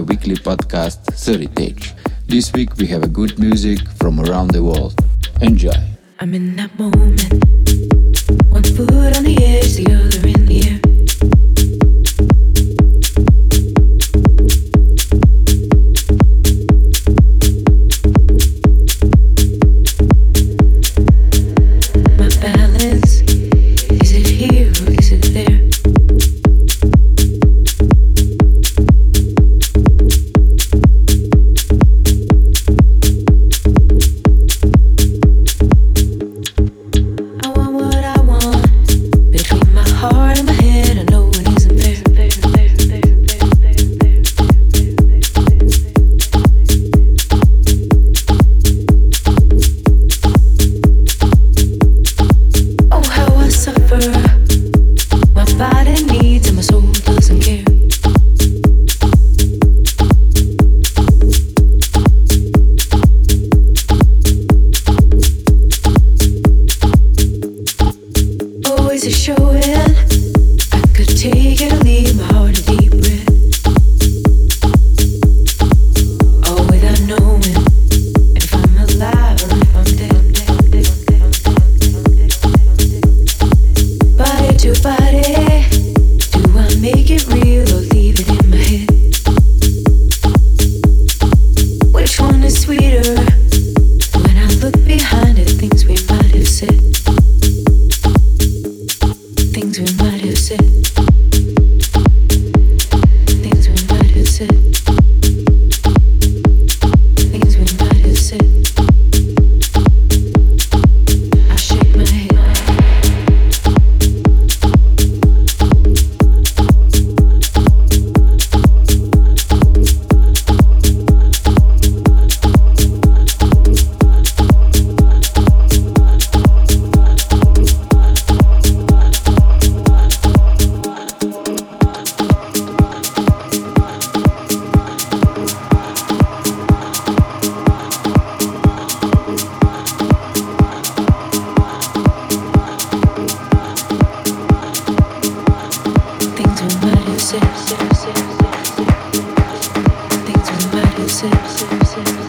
my weekly podcast 30 Takes. This week we have a good music from around the world. Enjoy. I'm in that moment, one foot on the edge, the other in the air. sweeter. Sim, sim, sim.